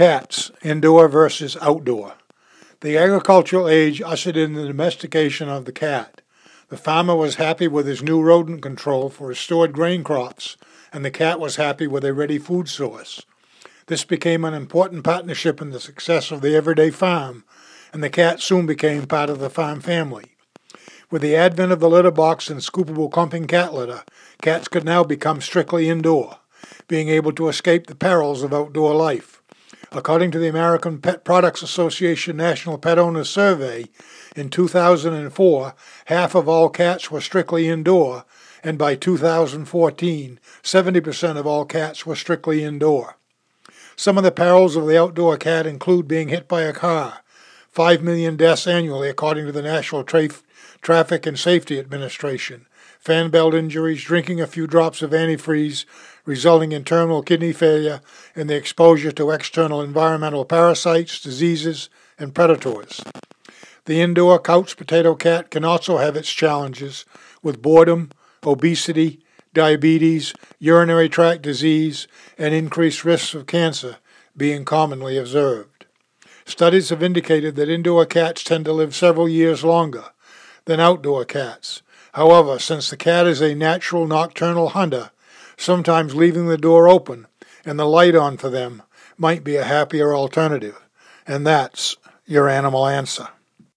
Cats, indoor versus outdoor. The agricultural age ushered in the domestication of the cat. The farmer was happy with his new rodent control for his stored grain crops, and the cat was happy with a ready food source. This became an important partnership in the success of the everyday farm, and the cat soon became part of the farm family. With the advent of the litter box and scoopable clumping cat litter, cats could now become strictly indoor, being able to escape the perils of outdoor life. According to the American Pet Products Association National Pet Owners Survey, in 2004, half of all cats were strictly indoor, and by 2014, 70% of all cats were strictly indoor. Some of the perils of the outdoor cat include being hit by a car, 5 million deaths annually according to the National Tra- Traffic and Safety Administration, fan belt injuries, drinking a few drops of antifreeze, resulting in terminal kidney failure and the exposure to external environmental parasites, diseases, and predators. The indoor couch potato cat can also have its challenges with boredom, obesity, diabetes, urinary tract disease, and increased risks of cancer being commonly observed. Studies have indicated that indoor cats tend to live several years longer than outdoor cats. However, since the cat is a natural nocturnal hunter, Sometimes leaving the door open and the light on for them might be a happier alternative. And that's your animal answer.